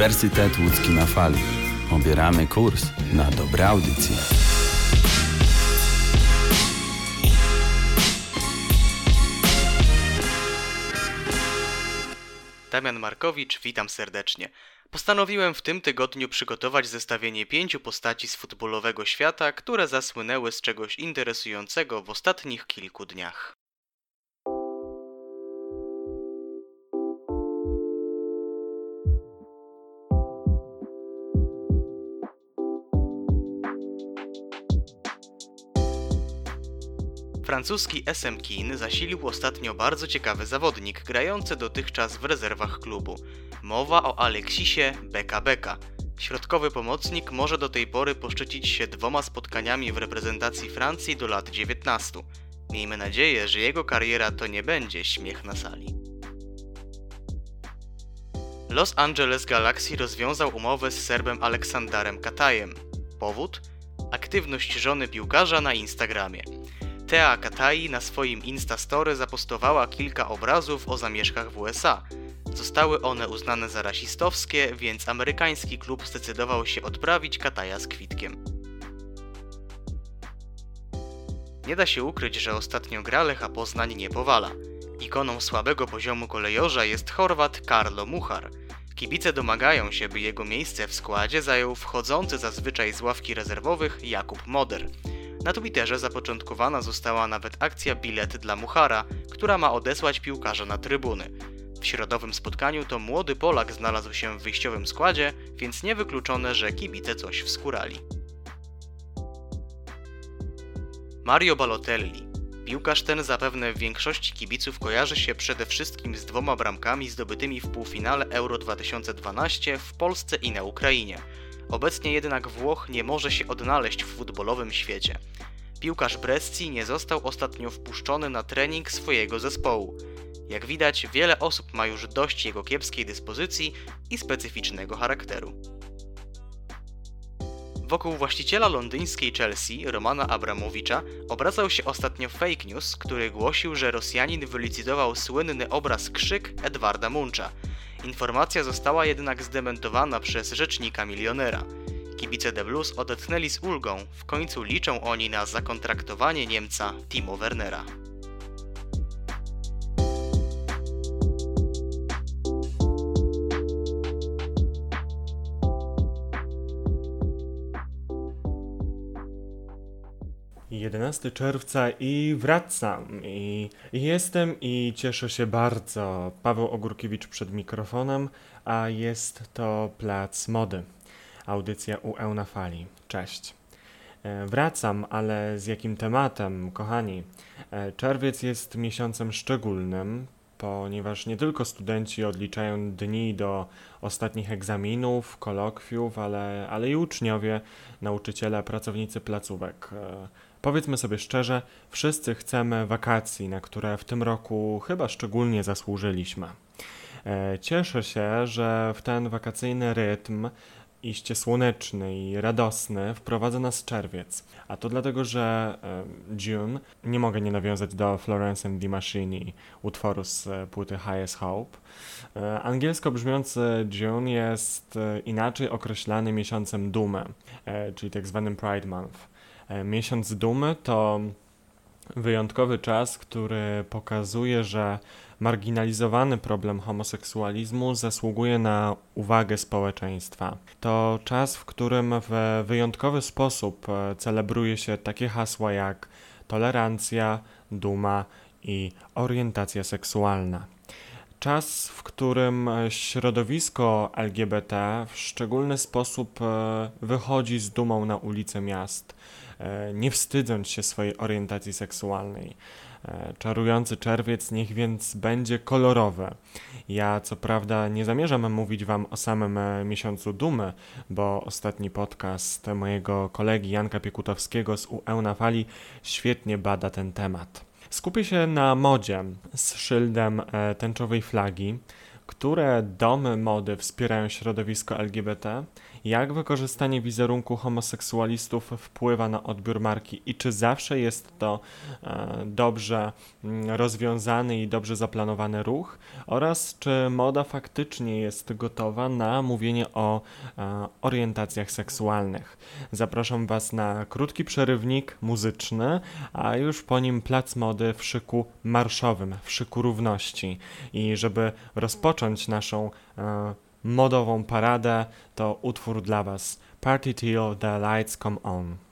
Uniwersytet Łódzki na Fali. Obieramy kurs na dobre audycje. Damian Markowicz, witam serdecznie. Postanowiłem w tym tygodniu przygotować zestawienie pięciu postaci z futbolowego świata, które zasłynęły z czegoś interesującego w ostatnich kilku dniach. Francuski SM Kin zasilił ostatnio bardzo ciekawy zawodnik, grający dotychczas w rezerwach klubu. Mowa o Aleksisie Beka Beka. Środkowy pomocnik może do tej pory poszczycić się dwoma spotkaniami w reprezentacji Francji do lat 19. Miejmy nadzieję, że jego kariera to nie będzie śmiech na sali. Los Angeles Galaxy rozwiązał umowę z Serbem Aleksandarem Katajem. Powód? Aktywność żony piłkarza na Instagramie. Tea Katai na swoim Instastory zapostowała kilka obrazów o zamieszkach w USA. Zostały one uznane za rasistowskie, więc amerykański klub zdecydował się odprawić Kataja z kwitkiem. Nie da się ukryć, że ostatnio gra Lecha Poznań nie powala. Ikoną słabego poziomu kolejorza jest Chorwat Karlo Muchar. Kibice domagają się, by jego miejsce w składzie zajął wchodzący zazwyczaj z ławki rezerwowych Jakub Moder. Na Twitterze zapoczątkowana została nawet akcja Bilet dla Muchara, która ma odesłać piłkarza na trybuny. W środowym spotkaniu to młody Polak znalazł się w wyjściowym składzie, więc niewykluczone, że kibice coś wskurali. Mario Balotelli. Piłkarz ten zapewne w większości kibiców kojarzy się przede wszystkim z dwoma bramkami zdobytymi w półfinale Euro 2012 w Polsce i na Ukrainie. Obecnie jednak Włoch nie może się odnaleźć w futbolowym świecie. Piłkarz Bresci nie został ostatnio wpuszczony na trening swojego zespołu. Jak widać, wiele osób ma już dość jego kiepskiej dyspozycji i specyficznego charakteru. Wokół właściciela londyńskiej Chelsea, Romana Abramowicza, obracał się ostatnio fake news, który głosił, że Rosjanin wylicytował słynny obraz Krzyk Edwarda Muncha. Informacja została jednak zdementowana przez rzecznika milionera. Kibice The Blues odetchnęli z ulgą, w końcu liczą oni na zakontraktowanie Niemca Timo Wernera. Jedenasty czerwca i wracam. I jestem i cieszę się bardzo. Paweł Ogórkiewicz przed mikrofonem, a jest to Plac Mody. Audycja UE na fali. Cześć. E, Wracam, ale z jakim tematem, kochani? E, Czerwiec jest miesiącem szczególnym, ponieważ nie tylko studenci odliczają dni do ostatnich egzaminów, kolokwiów, ale, ale i uczniowie, nauczyciele, pracownicy placówek. E, Powiedzmy sobie szczerze, wszyscy chcemy wakacji, na które w tym roku chyba szczególnie zasłużyliśmy. E, Cieszę się, że w ten wakacyjny rytm iście słoneczny i radosny wprowadza nas czerwiec. A to dlatego, że e, June, nie mogę nie nawiązać do Florence and the Machine i utworu z e, płyty Highest Hope. E, Angielsko brzmiący June jest e, inaczej określany miesiącem dumy, e, czyli tak zwanym Pride Month. E, Miesiąc dumy to wyjątkowy czas, który pokazuje, że marginalizowany problem homoseksualizmu zasługuje na uwagę społeczeństwa. To czas, w którym w wyjątkowy sposób e, celebruje się takie hasła jak tolerancja, duma i orientacja seksualna. Czas, w którym e, środowisko LGBT w szczególny sposób wychodzi z dumą na ulice miast, nie wstydząc się swojej orientacji seksualnej. E, Czarujący czerwiec niech więc będzie kolorowy. Ja co prawda nie zamierzam mówić Wam o samym e, miesiącu dumy, bo ostatni podcast mojego kolegi Janka Piekutowskiego z UE na fali świetnie bada ten temat. Skupię się na modzie z szyldem e, tęczowej flagi, które domy mody wspierają środowisko LGBT Jak wykorzystanie wizerunku homoseksualistów wpływa na odbiór marki i czy zawsze jest to e, dobrze mm, rozwiązany i dobrze zaplanowany ruch? Oraz czy moda faktycznie jest gotowa na mówienie o e, orientacjach seksualnych? Zapraszam Was na krótki przerywnik muzyczny, a już po nim plac mody w szyku marszowym, w szyku równości. I żeby rozpocząć naszą e, modową paradę, to utwór dla Was Party Till the Lights Come On.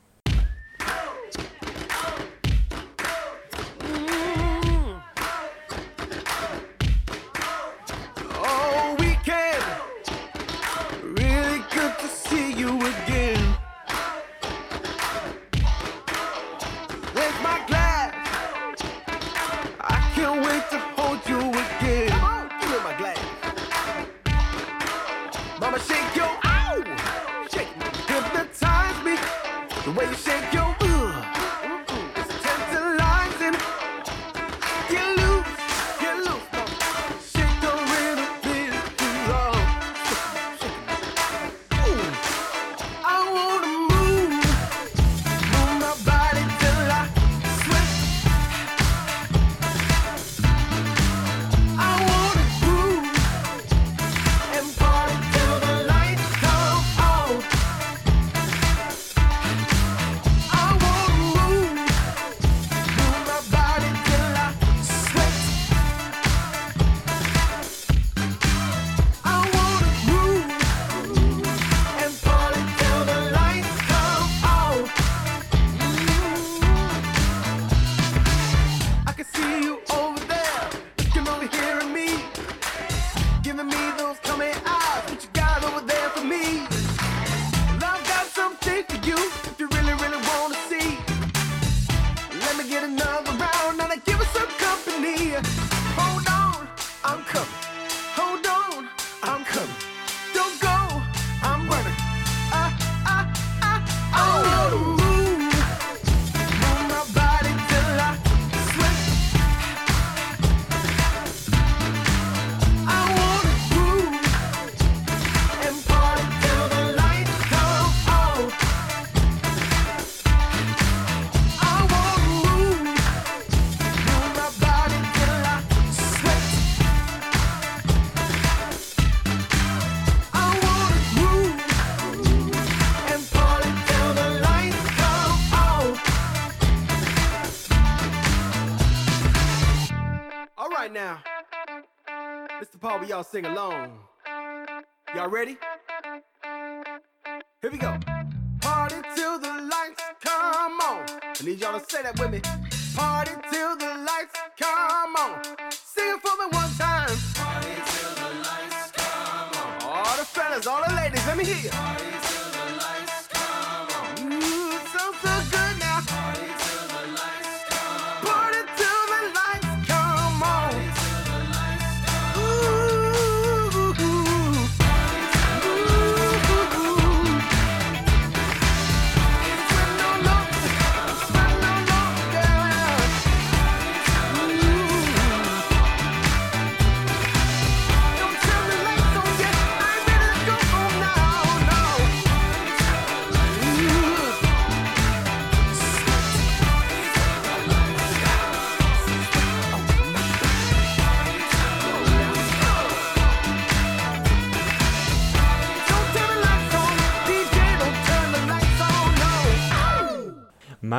Y'all sing along. Y'all ready? Here we go. Party till the lights come on. I need y'all to say that with me. Party till the lights come on. Sing it for me one time. Party till the lights come on. All the fellas, all the ladies, let me hear you.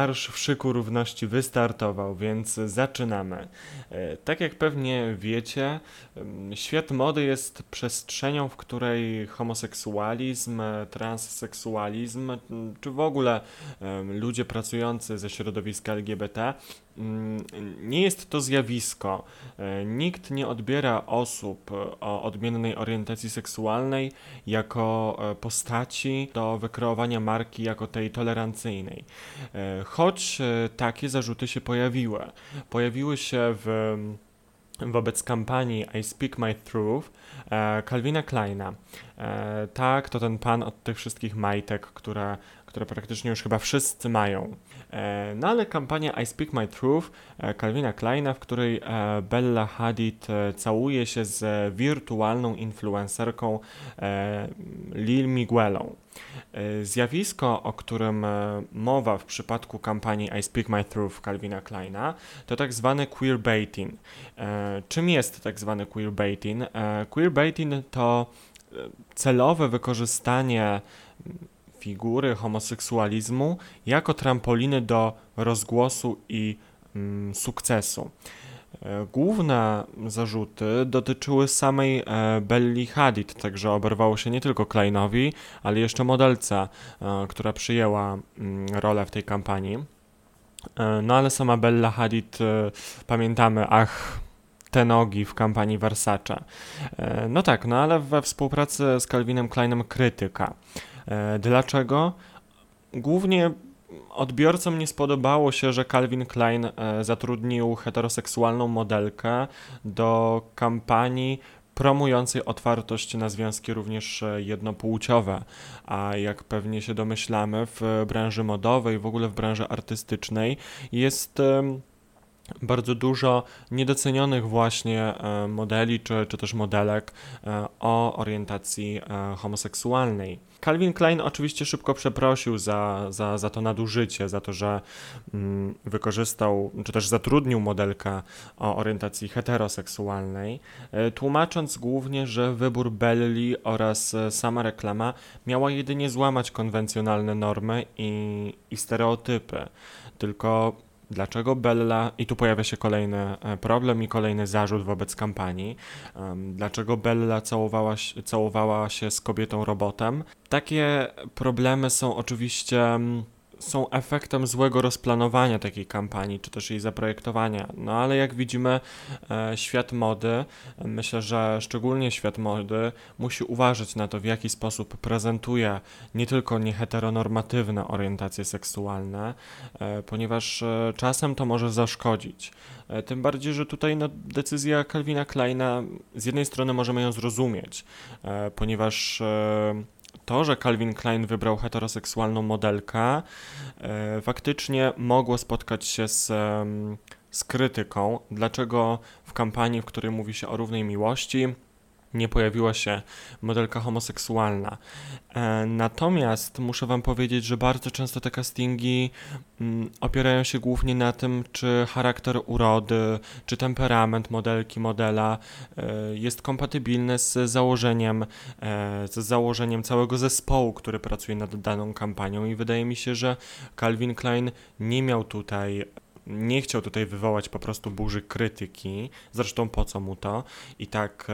Marsz w szyku równości wystartował, więc zaczynamy. E, Tak jak pewnie wiecie, świat mody jest przestrzenią, w której homoseksualizm, transseksualizm, czy w ogóle ludzie pracujący ze środowiska LGBT nie jest to zjawisko. E, Nikt nie odbiera osób e, o odmiennej orientacji seksualnej jako e, postaci do wykreowania marki jako tej tolerancyjnej. Choć takie zarzuty się pojawiły. Pojawiły się w wobec kampanii I Speak My Truth Calvina Kleina. Tak, to ten pan od tych wszystkich majtek, które, które praktycznie już chyba wszyscy mają. E, no ale kampania I Speak My Truth e, Calvina Kleina, w której e, Bella Hadid całuje się z wirtualną influencerką Lil Miguelą. Zjawisko, o którym mowa w przypadku kampanii I Speak My Truth Calvina Kleina, to tak zwany queerbaiting. Czym jest tak zwany queerbaiting? Queerbaiting to celowe wykorzystanie figury homoseksualizmu jako trampoliny do rozgłosu i mm, sukcesu. E, Główne zarzuty dotyczyły samej e, Belli Hadid, także oberwało się nie tylko Kleinowi, ale jeszcze modelce, e, która przyjęła mm, rolę w tej kampanii. No ale sama Bella Hadid, pamiętamy, ach, te nogi w kampanii Versace. No tak, no ale we współpracy z Calvinem Kleinem krytyka. E, Dlaczego? Głównie odbiorcom nie spodobało się, że Calvin Klein e, zatrudnił heteroseksualną modelkę do kampanii promującej otwartość na związki również e, jednopłciowe. A jak pewnie się domyślamy, w branży modowej, w ogóle w branży artystycznej jest bardzo dużo niedocenionych właśnie e, modeli czy, czy też modelek e, o orientacji e, homoseksualnej. Calvin Klein oczywiście szybko przeprosił za, za, za to nadużycie, za to, że mm, wykorzystał, czy też zatrudnił modelkę o orientacji heteroseksualnej, tłumacząc głównie, że wybór Belli oraz sama reklama miała jedynie złamać konwencjonalne normy i, i stereotypy. Tylko Dlaczego Bella, i tu pojawia się kolejny e, problem i kolejny zarzut wobec kampanii, dlaczego Bella całowała, całowała się z kobietą robotem? Takie problemy są oczywiście są efektem złego rozplanowania takiej kampanii, czy też jej zaprojektowania. No ale jak widzimy, e, świat mody, myślę, że szczególnie świat mody musi uważać na to, w jaki sposób prezentuje nie tylko nieheteronormatywne orientacje seksualne, e, ponieważ e, czasem to może zaszkodzić. Tym bardziej, że tutaj no, decyzja Calvina Kleina z jednej strony możemy ją zrozumieć, ponieważ to, że Calvin Klein wybrał heteroseksualną modelkę, e, faktycznie mogło spotkać się z, z krytyką. Dlaczego w kampanii, w której mówi się o równej miłości, nie pojawiła się modelka homoseksualna. E, Natomiast muszę Wam powiedzieć, że bardzo często te castingi mm, opierają się głównie na tym, czy charakter urody, czy temperament modelki, modela e, jest kompatybilny z założeniem, e, z założeniem całego zespołu, który pracuje nad daną kampanią i wydaje mi się, że Calvin Klein nie miał tutaj nie chciał tutaj wywołać po prostu burzy krytyki, zresztą po co mu to? I tak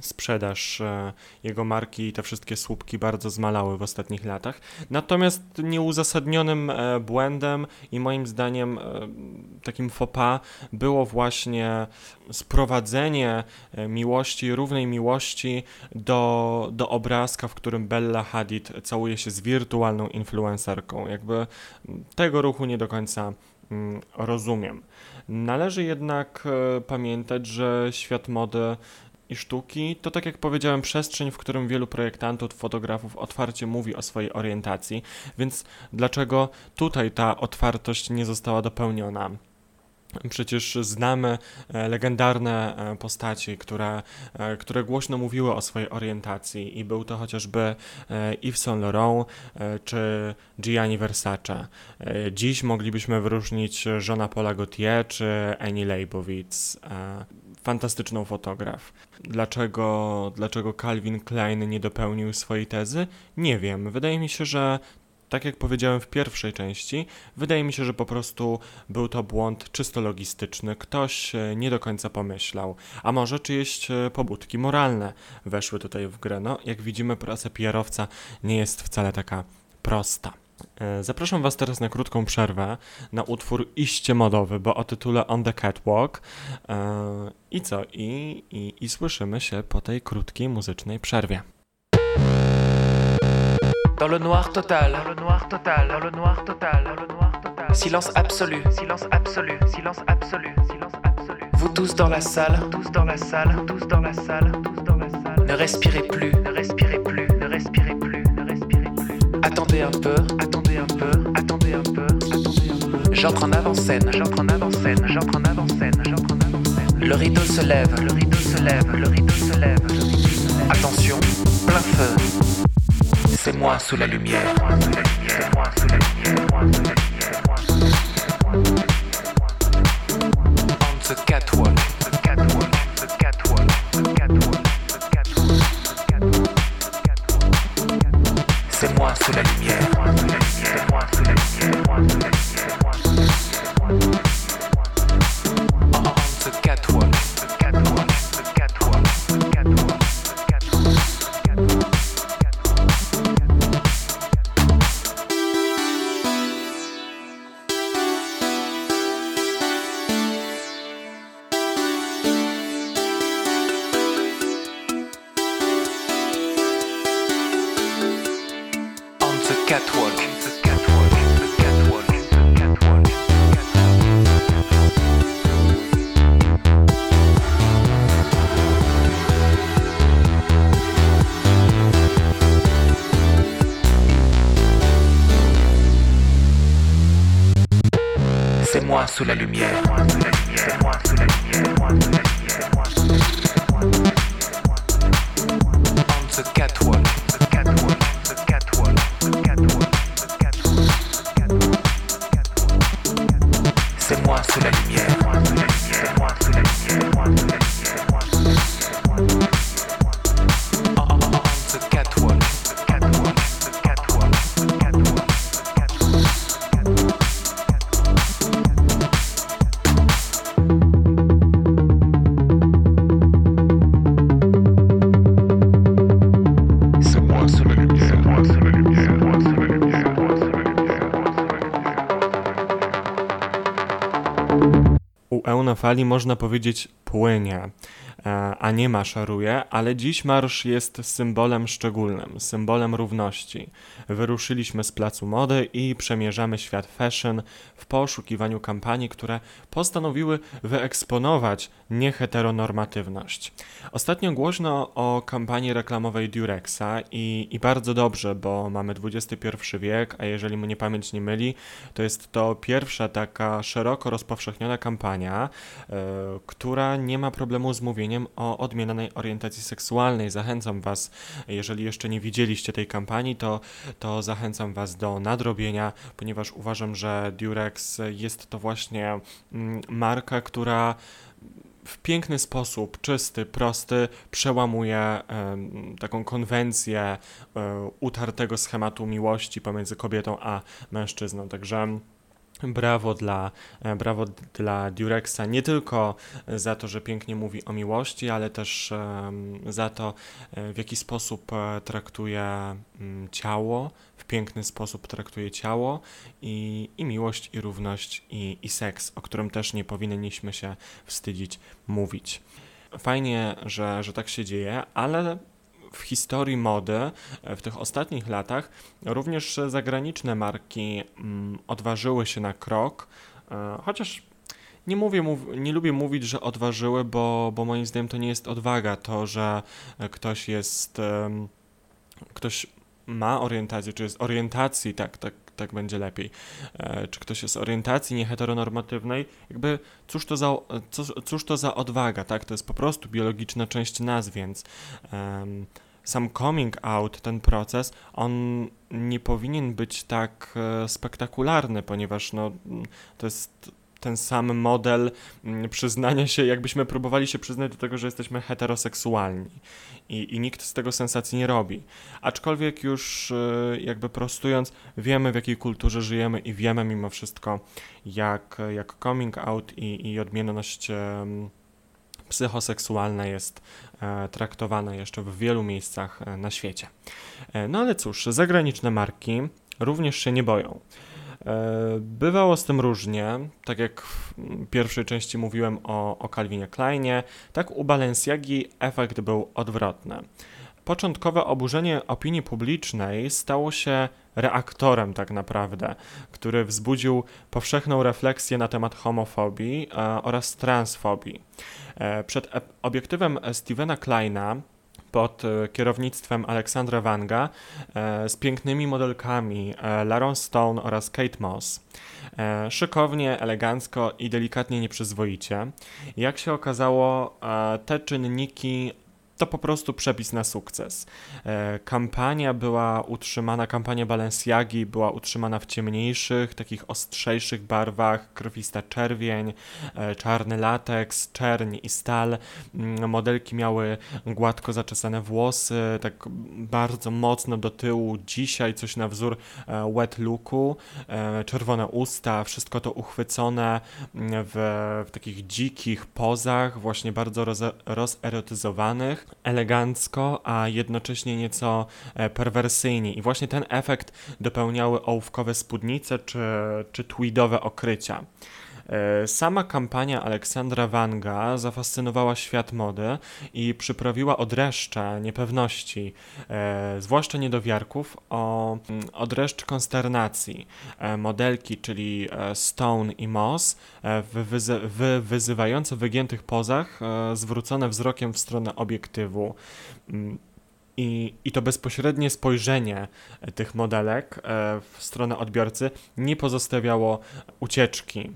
sprzedaż e, jego marki i te wszystkie słupki bardzo zmalały w ostatnich latach. Natomiast nieuzasadnionym e, błędem i moim zdaniem e, takim pas było właśnie sprowadzenie miłości, równej miłości do, do obrazka, w którym Bella Hadid całuje się z wirtualną influencerką. Jakby tego ruchu nie do końca rozumiem. Należy jednak e, pamiętać, że świat mody i sztuki to, tak jak powiedziałem, przestrzeń, w którym wielu projektantów, fotografów otwarcie mówi o swojej orientacji, więc dlaczego tutaj ta otwartość nie została dopełniona? Przecież znamy e, legendarne e, postaci, które, e, które głośno mówiły o swojej orientacji i był to chociażby Yves Saint Laurent czy Gianni Versace. Dziś moglibyśmy wyróżnić żona Paula Gaultier czy Annie Leibovitz. e, Fantastyczną fotograf. Dlaczego, dlaczego Calvin Klein nie dopełnił swojej tezy? Nie wiem. Wydaje mi się, że tak jak powiedziałem w pierwszej części, wydaje mi się, że po prostu był to błąd czysto logistyczny. Ktoś e, nie do końca pomyślał. A może czyjeś e, pobudki moralne weszły tutaj w grę. No, jak widzimy, praca PR-owca nie jest wcale taka prosta. E, Zapraszam Was teraz na krótką przerwę na utwór iście modowy, bo o tytule On the Catwalk. I co? I, i, I słyszymy się po tej krótkiej muzycznej przerwie. Dans le noir total, dans le noir total, dans le noir total, dans le noir total. Silence absolu, silence absolu, silence absolu, silence absolu. Vous tous dans la salle, tous dans la salle, tous dans la salle, tous dans la salle. Ne respirez plus, ne respirez plus, ne respirez plus, ne respirez plus. Attendez un peu, attendez un peu, attendez un peu, attendez un peu. J'entre en avant-scène, j'entre en avant-scène, j'entre en avant-scène, j'entre en avant-scène. Le rideau se lève, le rideau se lève, le rideau se lève. le rideau se lève. Attention, plein feu. C'est moi sous la lumière. C'est moi sous la lumière. On the catwalk, the catwalk, the catwalk, the catwalk, the catwalk, the catwalk, the catwalk. C'est moi sous la lumière. C'est moi sous la lumière. Euna Fali można powiedzieć płynie, a nie maszeruje, ale dziś marsz jest symbolem szczególnym, symbolem równości. Wyruszyliśmy z placu mody i przemierzamy świat fashion w poszukiwaniu kampanii, które postanowiły wyeksponować nieheteronormatywność. Ostatnio głośno o kampanii reklamowej Durexa i, i bardzo dobrze, bo mamy XXI wiek, a jeżeli mnie pamięć nie myli, to jest to pierwsza taka szeroko rozpowszechniona kampania, e, która nie ma problemu z mówieniem o odmienionej orientacji seksualnej. Zachęcam Was, jeżeli jeszcze nie widzieliście tej kampanii, to, to zachęcam Was do nadrobienia, ponieważ uważam, że Durex jest to właśnie mm, marka, która w piękny sposób, czysty, prosty, przełamuje taką konwencję e, utartego schematu miłości pomiędzy kobietą a mężczyzną. Także brawo dla, e, brawo dla Durexa nie tylko za to, że pięknie mówi o miłości, ale też za to, e, w jaki sposób e, traktuje mm, ciało, w piękny sposób traktuje ciało i, i miłość, i równość, i, i seks, o którym też nie powinniśmy się wstydzić mówić. Fajnie, że, że tak się dzieje, ale w historii mody e, w tych ostatnich latach również zagraniczne marki mm, odważyły się na krok, e, chociaż nie, mówię, mów, nie lubię mówić, że odważyły, bo, bo moim zdaniem to nie jest odwaga. To, że e, ktoś jest. ktoś ma orientację, czy jest orientacji, tak, tak, tak będzie lepiej. E, czy ktoś jest orientacji nieheteronormatywnej, jakby cóż to za, cóż, cóż to za odwaga, tak? To jest po prostu biologiczna część nas, więc sam coming out, ten proces, on nie powinien być tak e, spektakularny, ponieważ no, to jest ten sam model mm, przyznania się, jakbyśmy próbowali się przyznać do tego, że jesteśmy heteroseksualni i, i nikt z tego sensacji nie robi. Aczkolwiek już e, jakby prostując, wiemy w jakiej kulturze żyjemy i wiemy mimo wszystko, jak, jak coming out i, i odmienność psychoseksualna jest e, traktowana jeszcze w wielu miejscach e, na świecie. E, no ale cóż, zagraniczne marki również się nie boją. E, Bywało z tym różnie, tak jak w pierwszej części mówiłem o, o Calvinie Kleinie, tak u Balenciagi efekt był odwrotny. Początkowe oburzenie opinii publicznej stało się reaktorem tak naprawdę, który wzbudził powszechną refleksję na temat homofobii e, oraz transfobii. E, Przed obiektywem Stevena Kleina pod e, kierownictwem Aleksandra Wanga e, z pięknymi modelkami e, Laron Stone oraz Kate Moss. Szykownie, elegancko i delikatnie nieprzyzwoicie. Jak się okazało, te czynniki to po prostu przepis na sukces. E, kampania była utrzymana, kampania Balenciagi była utrzymana w ciemniejszych, takich ostrzejszych barwach, krwista czerwień, e, czarny lateks, czerń i stal. Mm, Modelki miały gładko zaczesane włosy, tak bardzo mocno do tyłu, dzisiaj coś na wzór e, wet looku, czerwone usta, wszystko to uchwycone mm, w, w takich dzikich pozach, właśnie bardzo roze, rozerotyzowanych, elegancko, a jednocześnie nieco e, perwersyjnie. I właśnie ten efekt dopełniały ołówkowe spódnice czy, czy tweedowe okrycia. E, Sama kampania Aleksandra Wanga zafascynowała świat mody i przyprawiła od dreszcze niepewności, e, zwłaszcza niedowiarków, o, mm, o dreszcz konsternacji. E, modelki, czyli Stone i Moss, w, wyzy- w wyzywająco wygiętych pozach, zwrócone wzrokiem w stronę obiektywu. Mm, I, I to bezpośrednie spojrzenie tych modelek w stronę odbiorcy nie pozostawiało ucieczki,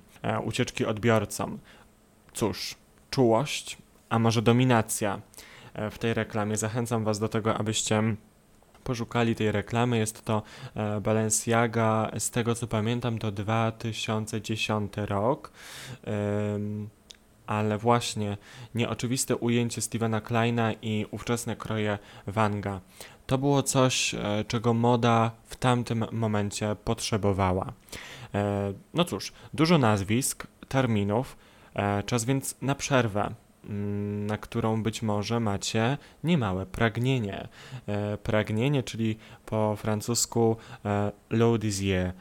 ucieczki odbiorcom. Cóż, czułość, a może dominacja e, w tej reklamie. Zachęcam Was do tego, abyście poszukali tej reklamy. Jest to e, Balenciaga, z tego co pamiętam, to 2010 rok. Ale właśnie nieoczywiste ujęcie Stevena Kleina i ówczesne kroje Wanga. To było coś, e, czego moda w tamtym momencie potrzebowała. E, No cóż, dużo nazwisk, terminów, e, czas więc na przerwę, mm, na którą być może macie niemałe pragnienie. E, Pragnienie, czyli po francusku e, L'eau désir.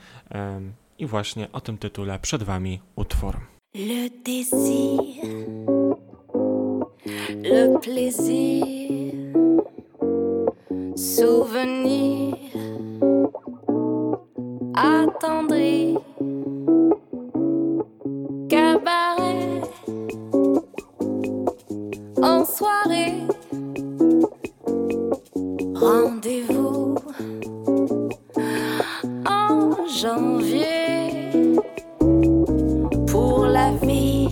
I właśnie o tym tytule przed Wami utwór. Le désir, le plaisir, souvenir, attendri, cabaret, en soirée, rendez-vous. En janvier. Pour la vie,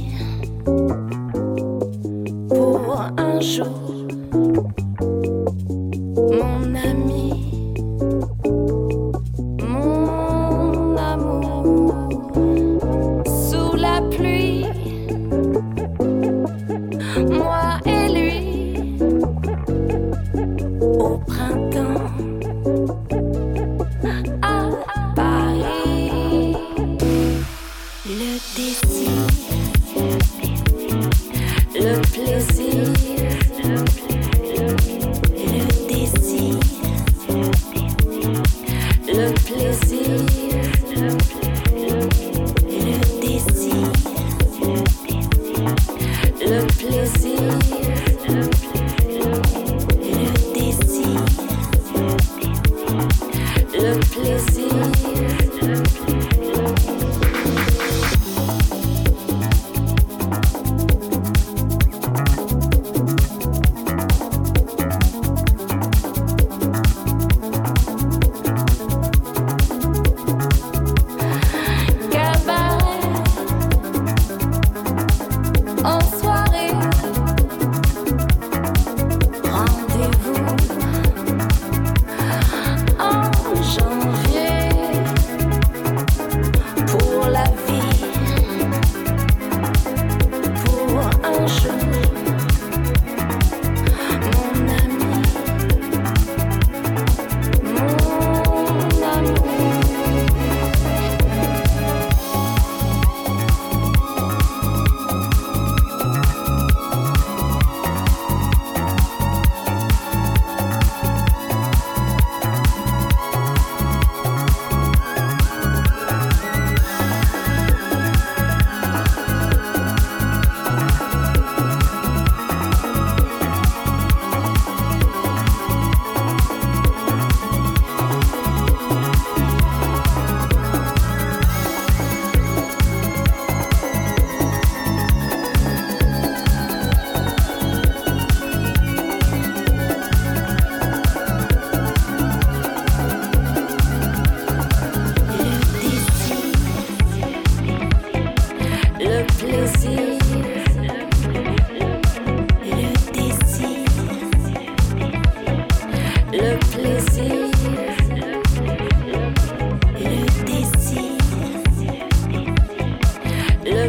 pour un jour,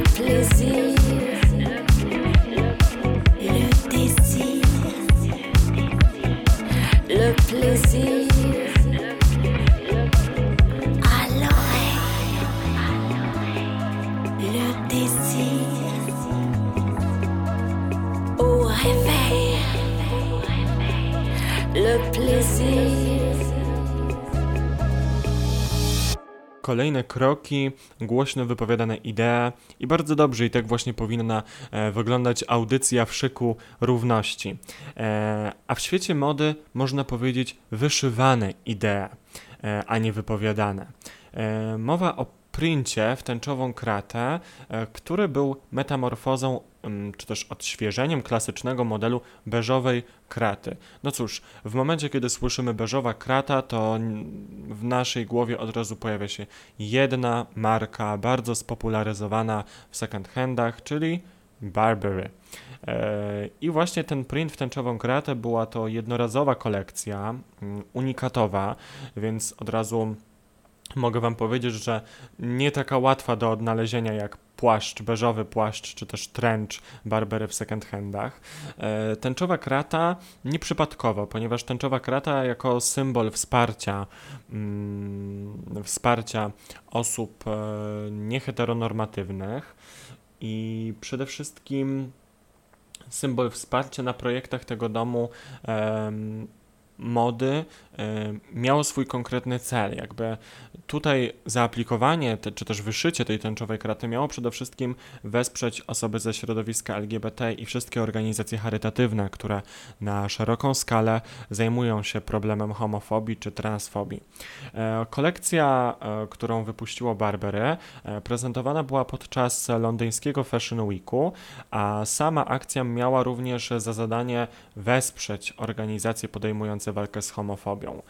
plaisir. Kolejne kroki, głośno wypowiadane idee i bardzo dobrze i tak właśnie powinna e, wyglądać audycja w szyku równości. E, a w świecie mody można powiedzieć wyszywane idee, e, a nie wypowiadane. Mowa o princie w tęczową kratę, który był metamorfozą czy też odświeżeniem klasycznego modelu beżowej kraty. No cóż, w momencie, kiedy słyszymy beżowa krata, to w naszej głowie od razu pojawia się jedna marka bardzo spopularyzowana w second handach, czyli Burberry. E, I właśnie ten print w tęczową kratę była to jednorazowa kolekcja, unikatowa, więc od razu mogę Wam powiedzieć, że nie taka łatwa do odnalezienia jak płaszcz, beżowy płaszcz, czy też trench Barbery w second handach. E, tęczowa krata nieprzypadkowo, ponieważ tęczowa krata jako symbol wsparcia, mm, wsparcia osób e, nieheteronormatywnych i przede wszystkim symbol wsparcia na projektach tego domu mody em, miało swój konkretny cel. Jakby tutaj zaaplikowanie, te, czy też wyszycie tej tęczowej kraty miało przede wszystkim wesprzeć osoby ze środowiska LGBT i wszystkie organizacje charytatywne, które na szeroką skalę zajmują się problemem homofobii czy transfobii. E, kolekcja, e, którą wypuściło Barbery, e, prezentowana była podczas londyńskiego Fashion Weeku, a sama akcja miała również za zadanie wesprzeć organizacje podejmujące walkę z homofobią.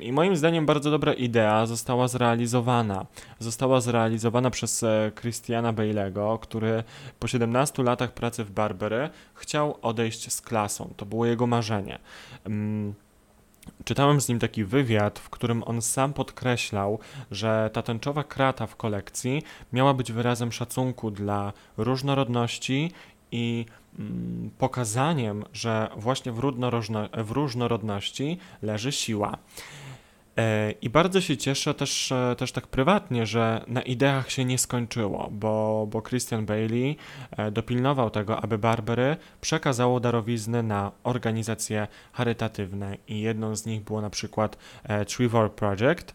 I moim zdaniem bardzo dobra idea została zrealizowana. Została zrealizowana przez e, Christiana Bailego, który po 17 latach pracy w Barbery chciał odejść z klasą. To było jego marzenie. Em, Czytałem z nim taki wywiad, w którym on sam podkreślał, że ta tęczowa krata w kolekcji miała być wyrazem szacunku dla różnorodności i pokazaniem, że właśnie w, w różnorodności leży siła. E, I bardzo się cieszę też, e, też tak prywatnie, że na ideach się nie skończyło, bo, bo Christian Bailey e, dopilnował tego, aby Barbery przekazało darowizny na organizacje charytatywne i jedną z nich było na przykład Trevor Project.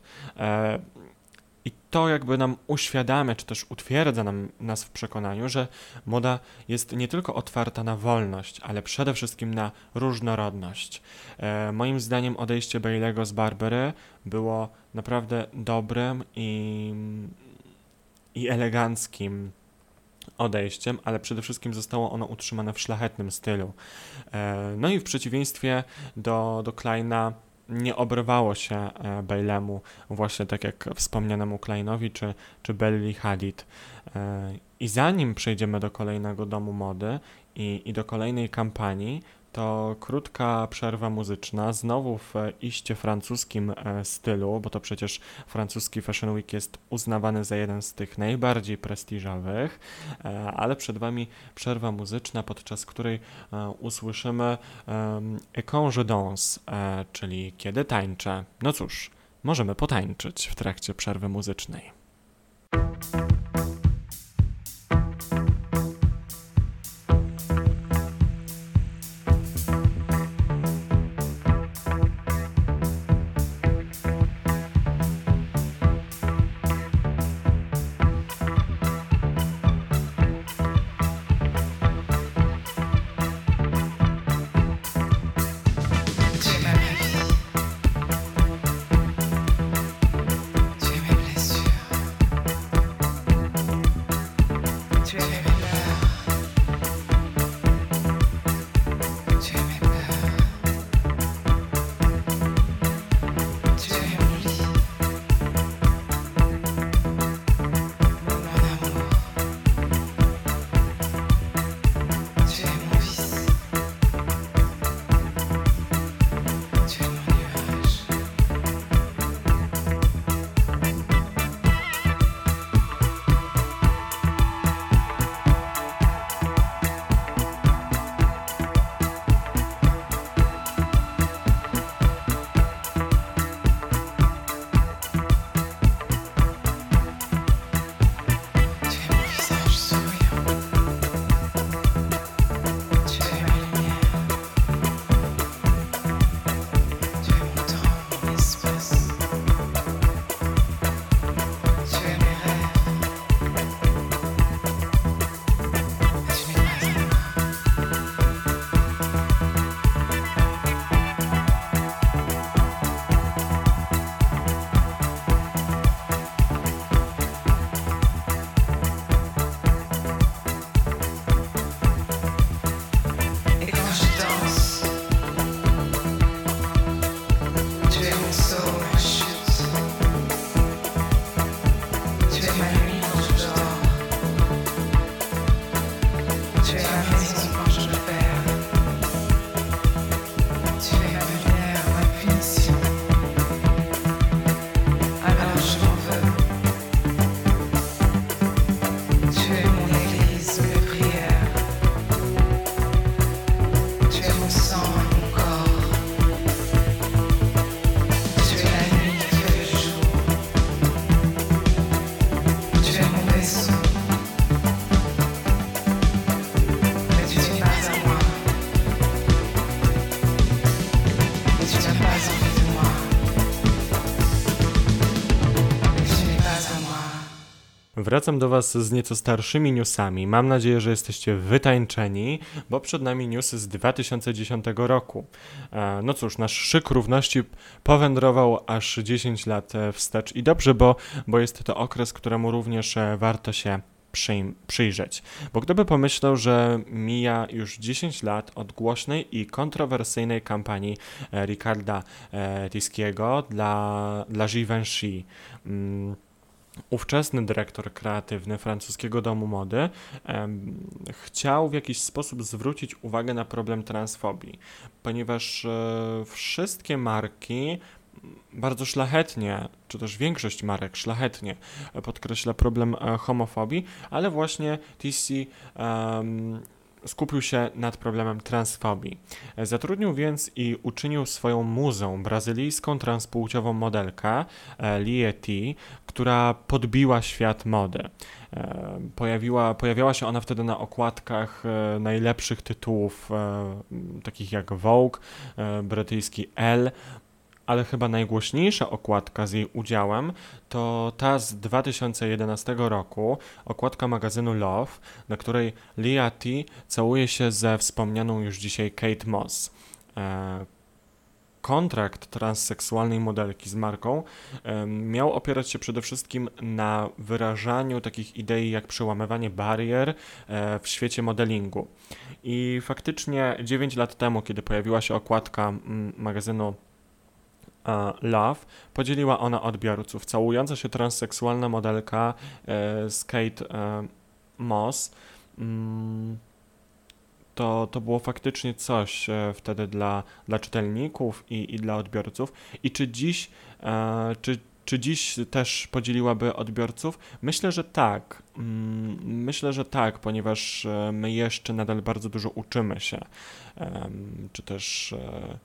To jakby nam uświadamia, czy też utwierdza nam, nas w przekonaniu, że moda jest nie tylko otwarta na wolność, ale przede wszystkim na różnorodność. E, moim zdaniem odejście Bailey'ego z Barbery było naprawdę dobrym i, i eleganckim odejściem, ale przede wszystkim zostało ono utrzymane w szlachetnym stylu. E, no i w przeciwieństwie do, do Kleina nie oberwało się e, Bailemu właśnie tak jak wspomnianemu Kleinowi czy, czy Belly Hadid. E, I zanim przejdziemy do kolejnego domu mody i, i do kolejnej kampanii, to krótka przerwa muzyczna, znowu w e, iście francuskim e, stylu, bo to przecież francuski Fashion Week jest uznawany za jeden z tych najbardziej prestiżowych, e, ale przed Wami przerwa muzyczna, podczas której usłyszymy je danse, czyli kiedy tańczę. No cóż, możemy potańczyć w trakcie przerwy muzycznej. Wracam do Was z nieco starszymi newsami. Mam nadzieję, że jesteście wytańczeni, bo przed nami newsy z 2010 roku. E, No cóż, nasz szyk równości powędrował aż 10 lat e, wstecz i dobrze, bo, bo jest to okres, któremu również e, warto się przyjrzeć. Bo kto by pomyślał, że mija już 10 lat od głośnej i kontrowersyjnej kampanii Ricarda Tiskiego dla, dla Givenchy. Mm, ówczesny dyrektor kreatywny francuskiego domu mody chciał w jakiś sposób zwrócić uwagę na problem transfobii, ponieważ e, wszystkie marki bardzo szlachetnie, czy też większość marek szlachetnie e, podkreśla problem e, homofobii, ale właśnie TC em, skupił się nad problemem transfobii. Zatrudnił więc i uczynił swoją muzą brazylijską transpłciową modelkę e, Lie T, która podbiła świat mody. E, Pojawiła, pojawiała się ona wtedy na okładkach e, najlepszych tytułów, takich jak Vogue, brytyjski Elle, ale chyba najgłośniejsza okładka z jej udziałem to ta z 2011 roku, okładka magazynu Love, na której Lia T całuje się ze wspomnianą już dzisiaj Kate Moss. E, kontrakt transseksualnej modelki z marką em, miał opierać się przede wszystkim na wyrażaniu takich idei jak przełamywanie barier e, w świecie modelingu. I faktycznie 9 lat temu, kiedy pojawiła się okładka mm, magazynu e, Love, podzieliła ona odbiorców. Całująca się transseksualna modelka e, z Kate e, Moss mm, to, to było faktycznie coś e, wtedy dla, dla czytelników i, i dla odbiorców. I czy dziś, e, czy, czy dziś też podzieliłaby odbiorców? Myślę, że tak. Mm, Myślę, że tak, ponieważ e, my jeszcze nadal bardzo dużo uczymy się. Czy też e,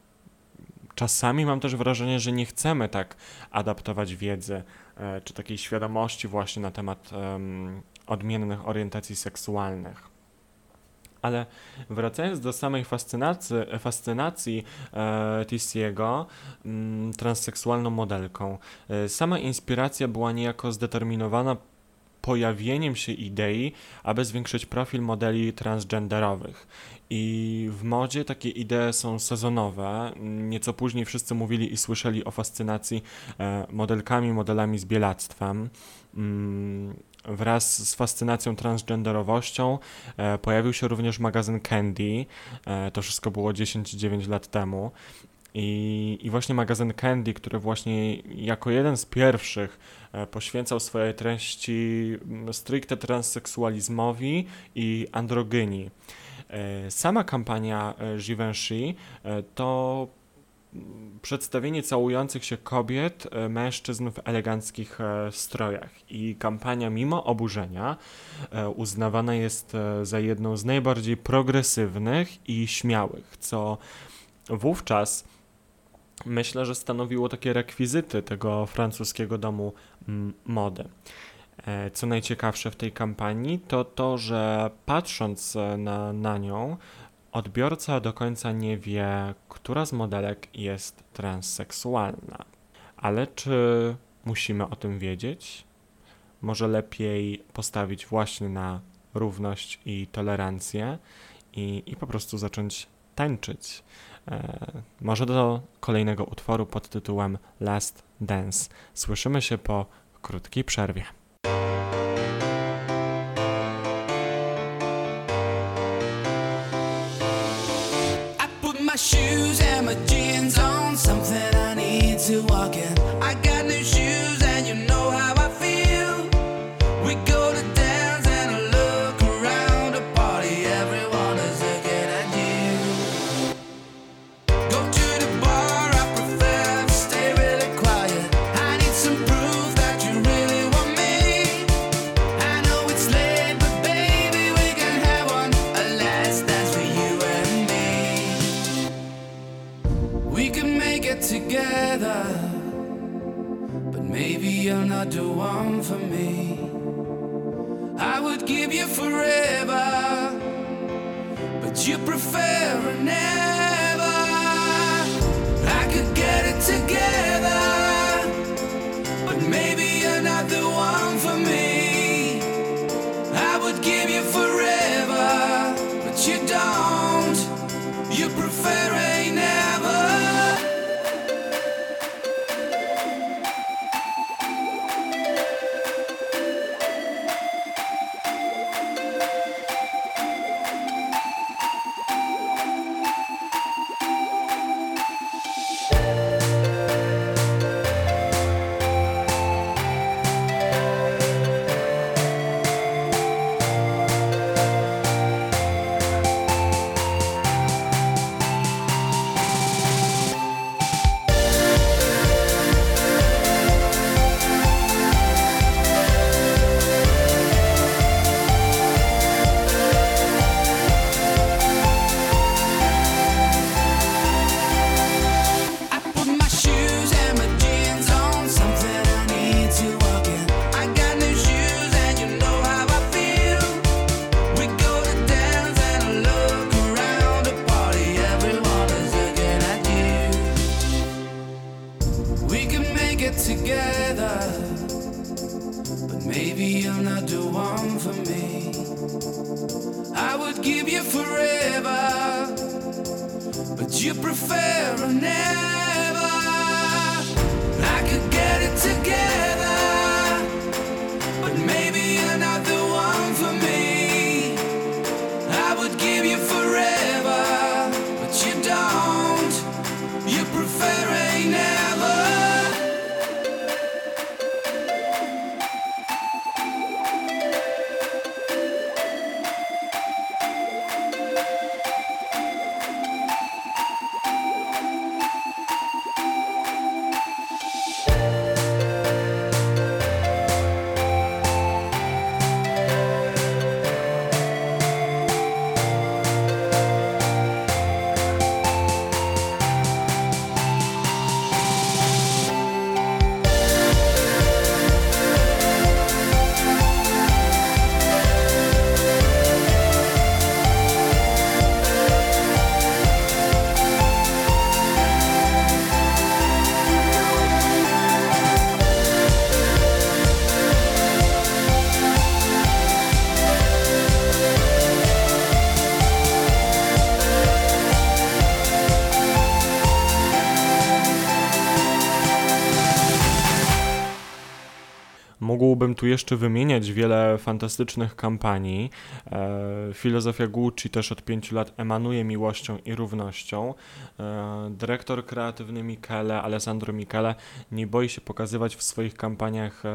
czasami mam też wrażenie, że nie chcemy tak adaptować wiedzy, e, czy takiej świadomości właśnie na temat em, odmiennych orientacji seksualnych. Ale wracając do samej fascynacji, fascynacji e, Tissiego mm, transseksualną modelką, e, sama inspiracja była niejako zdeterminowana pojawieniem się idei, aby zwiększyć profil modeli transgenderowych. I w modzie takie idee są sezonowe. Nieco później wszyscy mówili i słyszeli o fascynacji e, modelkami, modelami z bielactwem. Mm, Wraz z fascynacją transgenderowością e, pojawił się również magazyn Candy. E, to wszystko było 10-9 lat temu. I, I właśnie magazyn Candy, który właśnie jako jeden z pierwszych e, poświęcał swoje treści stricte transseksualizmowi i androgynii. E, Sama kampania e, Givenchy to przedstawienie całujących się kobiet, mężczyzn w eleganckich strojach. I kampania, mimo oburzenia, uznawana jest za jedną z najbardziej progresywnych i śmiałych, co wówczas myślę, że stanowiło takie rekwizyty tego francuskiego domu mm, mody. E, Co najciekawsze w tej kampanii, to to, że patrząc e, na, na nią, odbiorca do końca nie wie, która z modelek jest transseksualna. Ale czy musimy o tym wiedzieć? Może lepiej postawić właśnie na równość i tolerancję i, i po prostu zacząć tańczyć. E, może do kolejnego utworu pod tytułem Last Dance. Słyszymy się po krótkiej przerwie. Tu jeszcze wymieniać wiele fantastycznych kampanii. E, filozofia Gucci też od pięciu lat emanuje miłością i równością. E, dyrektor kreatywny Michele, Alessandro Michele, nie boi się pokazywać w swoich kampaniach, e,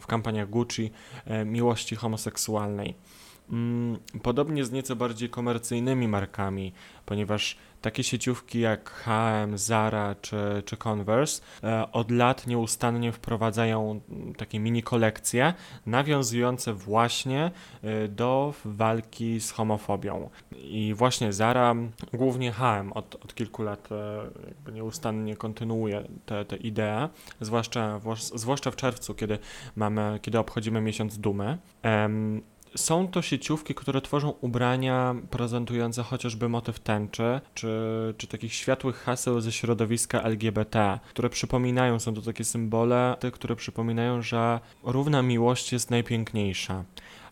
w kampaniach Gucci miłości homoseksualnej. Mm, Podobnie z nieco bardziej komercyjnymi markami, ponieważ takie sieciówki jak H&M, Zara czy, czy Converse e, od lat nieustannie wprowadzają takie mini kolekcje nawiązujące właśnie e, do walki z homofobią. I właśnie Zara, głównie H&M od, od kilku lat e, nieustannie kontynuuje te, te ideę, zwłaszcza, zwłaszcza w czerwcu, kiedy mamy, kiedy obchodzimy miesiąc dumy. Są to sieciówki, które tworzą ubrania prezentujące chociażby motyw tęczy, czy, czy takich światłych haseł ze środowiska LGBT, które przypominają, są to takie symbole, te, które przypominają, że równa miłość jest najpiękniejsza.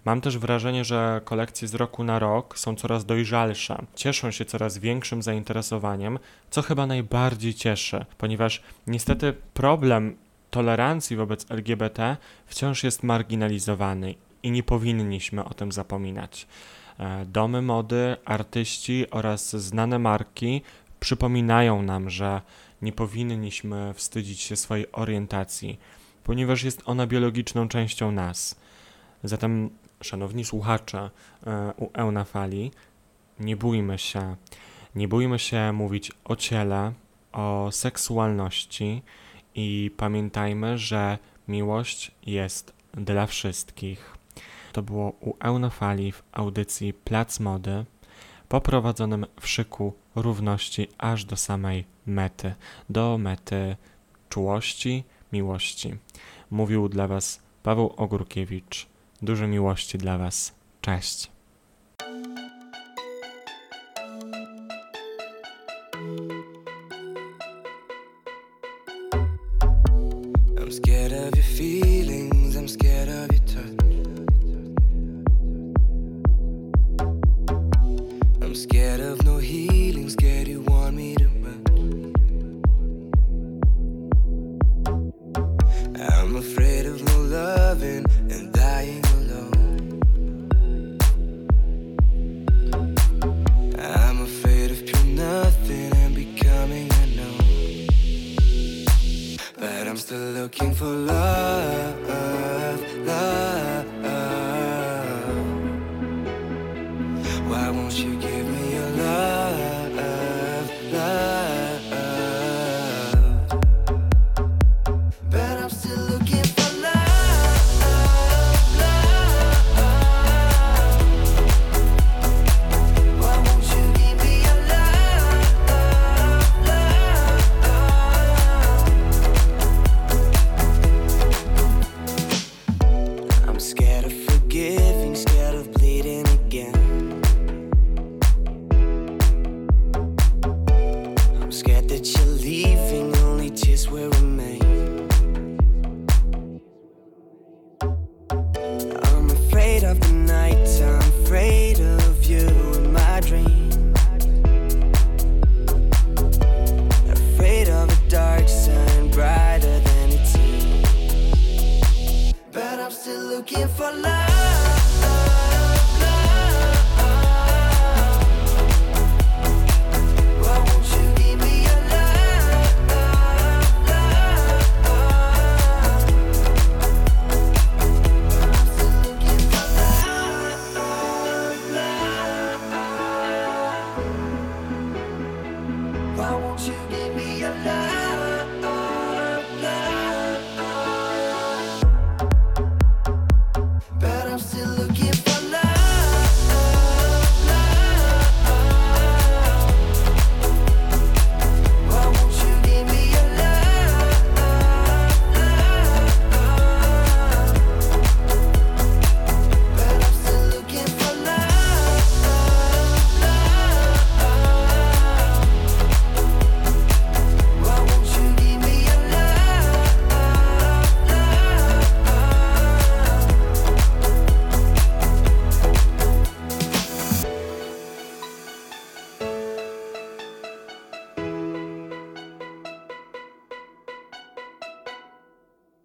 Mam też wrażenie, że kolekcje z roku na rok są coraz dojrzalsze, cieszą się coraz większym zainteresowaniem, co chyba najbardziej cieszy, ponieważ niestety problem tolerancji wobec LGBT wciąż jest marginalizowany i nie powinniśmy o tym zapominać. E, Domy mody, artyści oraz znane marki przypominają nam, że nie powinniśmy wstydzić się swojej orientacji, ponieważ jest ona biologiczną częścią nas. Zatem, szanowni słuchacze e, u Eunafali, nie bójmy się, nie bójmy się mówić o ciele, o seksualności i pamiętajmy, że miłość jest dla wszystkich. To było u Eunofali w audycji Plac Mody, poprowadzonym w szyku równości aż do samej mety, do mety czułości, miłości. Mówił dla Was Paweł Ogórkiewicz. Dużo miłości dla Was. Cześć. I'm scared of your feelings, I'm scared of your